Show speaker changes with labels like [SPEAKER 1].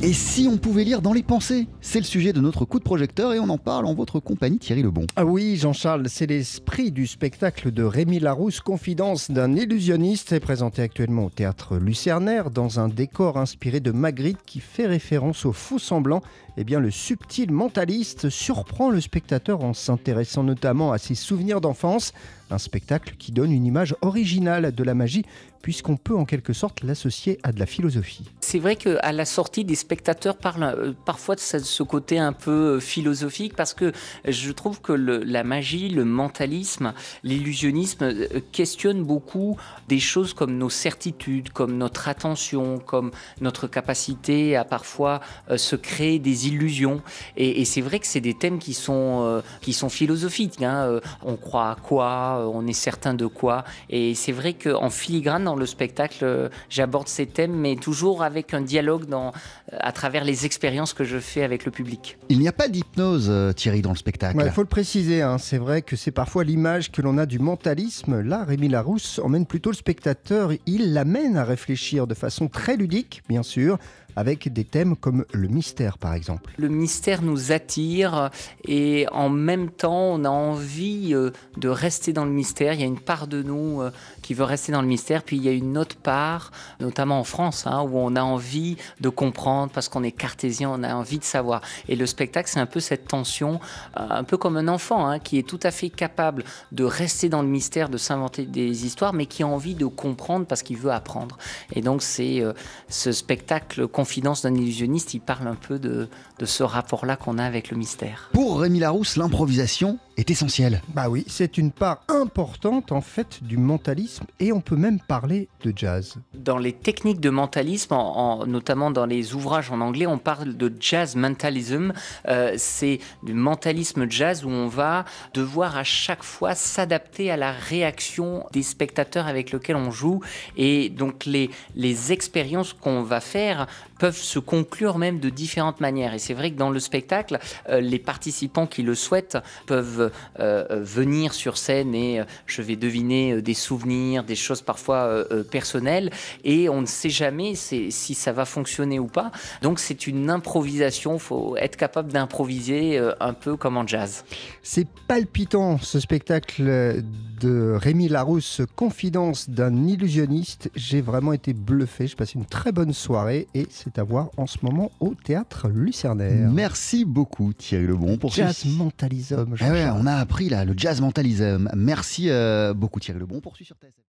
[SPEAKER 1] Et si on pouvait lire dans les pensées? C'est le sujet de notre coup de projecteur et on en parle en votre compagnie Thierry Lebon.
[SPEAKER 2] Ah oui, Jean-Charles, c'est l'esprit du spectacle de Rémi Larousse, Confidence d'un illusionniste, est présenté actuellement au théâtre Lucernaire dans un décor inspiré de Magritte qui fait référence au faux semblant. Eh bien, le subtil mentaliste surprend le spectateur en s'intéressant notamment à ses souvenirs d'enfance. Un spectacle qui donne une image originale de la magie, puisqu'on peut en quelque sorte l'associer à de la philosophie.
[SPEAKER 3] C'est vrai qu'à la sortie, des spectateurs parlent euh, parfois de ce côté un peu euh, philosophique, parce que je trouve que la magie, le mentalisme, l'illusionnisme euh, questionnent beaucoup des choses comme nos certitudes, comme notre attention, comme notre capacité à parfois se créer des illusions. Et, et c'est vrai que c'est des thèmes qui sont, qui sont philosophiques. Hein. On croit à quoi euh, on est certain de quoi. Et c'est vrai qu'en filigrane dans le spectacle, euh, j'aborde ces thèmes, mais toujours avec un dialogue dans, euh, à travers les expériences que je fais avec le public.
[SPEAKER 1] Il n'y a pas d'hypnose, Thierry, dans le spectacle.
[SPEAKER 2] Il faut le préciser, hein. c'est vrai que c'est parfois l'image que l'on a du mentalisme. Là, Rémi Larousse emmène plutôt le spectateur, il l'amène à réfléchir de façon très ludique, bien sûr, avec des thèmes comme le mystère par exemple.
[SPEAKER 3] Le mystère nous attire et en même temps on a envie euh, de rester dans le mystère. Il y a une part de nous euh, qui veut rester dans le mystère, puis il y a une autre part, notamment en France, hein, où on a envie de comprendre parce qu'on est cartésien, on a envie de savoir. Et le spectacle c'est un peu cette tension, euh, un peu comme un enfant hein, qui est tout à fait capable de rester dans le mystère, de s'inventer des histoires, mais qui a envie de comprendre parce qu'il veut apprendre. Et donc c'est ce spectacle confidence d'un illusionniste, il parle un peu de, de ce rapport-là qu'on a avec le mystère.
[SPEAKER 1] Pour Rémi Larousse, l'improvisation est essentielle.
[SPEAKER 2] Bah oui, c'est une part importante en fait du mentalisme et on peut même parler de jazz.
[SPEAKER 3] Dans les techniques de mentalisme, en, notamment dans les ouvrages en anglais, on parle de jazz mentalism. Euh, c'est du mentalisme jazz où on va devoir à chaque fois s'adapter à la réaction des spectateurs avec lesquels on joue et donc les, les expériences qu'on va faire peuvent se conclure même de différentes manières. Et c'est vrai que dans le spectacle, euh, les participants qui le souhaitent peuvent euh, euh, venir sur scène et je vais deviner des souvenirs, des choses parfois personnelles, et on ne sait jamais si ça va fonctionner ou pas. Donc c'est une improvisation, il faut être capable d'improviser un peu comme en jazz.
[SPEAKER 2] C'est palpitant ce spectacle de Rémi Larousse, Confidence d'un illusionniste. J'ai vraiment été bluffé, je passé une très bonne soirée et à voir en ce moment au théâtre Lucernaire.
[SPEAKER 1] Merci beaucoup Thierry Lebon
[SPEAKER 2] pour jazz mentalisme.
[SPEAKER 1] Ah on a appris là le jazz mentalisme. Merci euh, beaucoup Thierry Lebon pour sur TSF.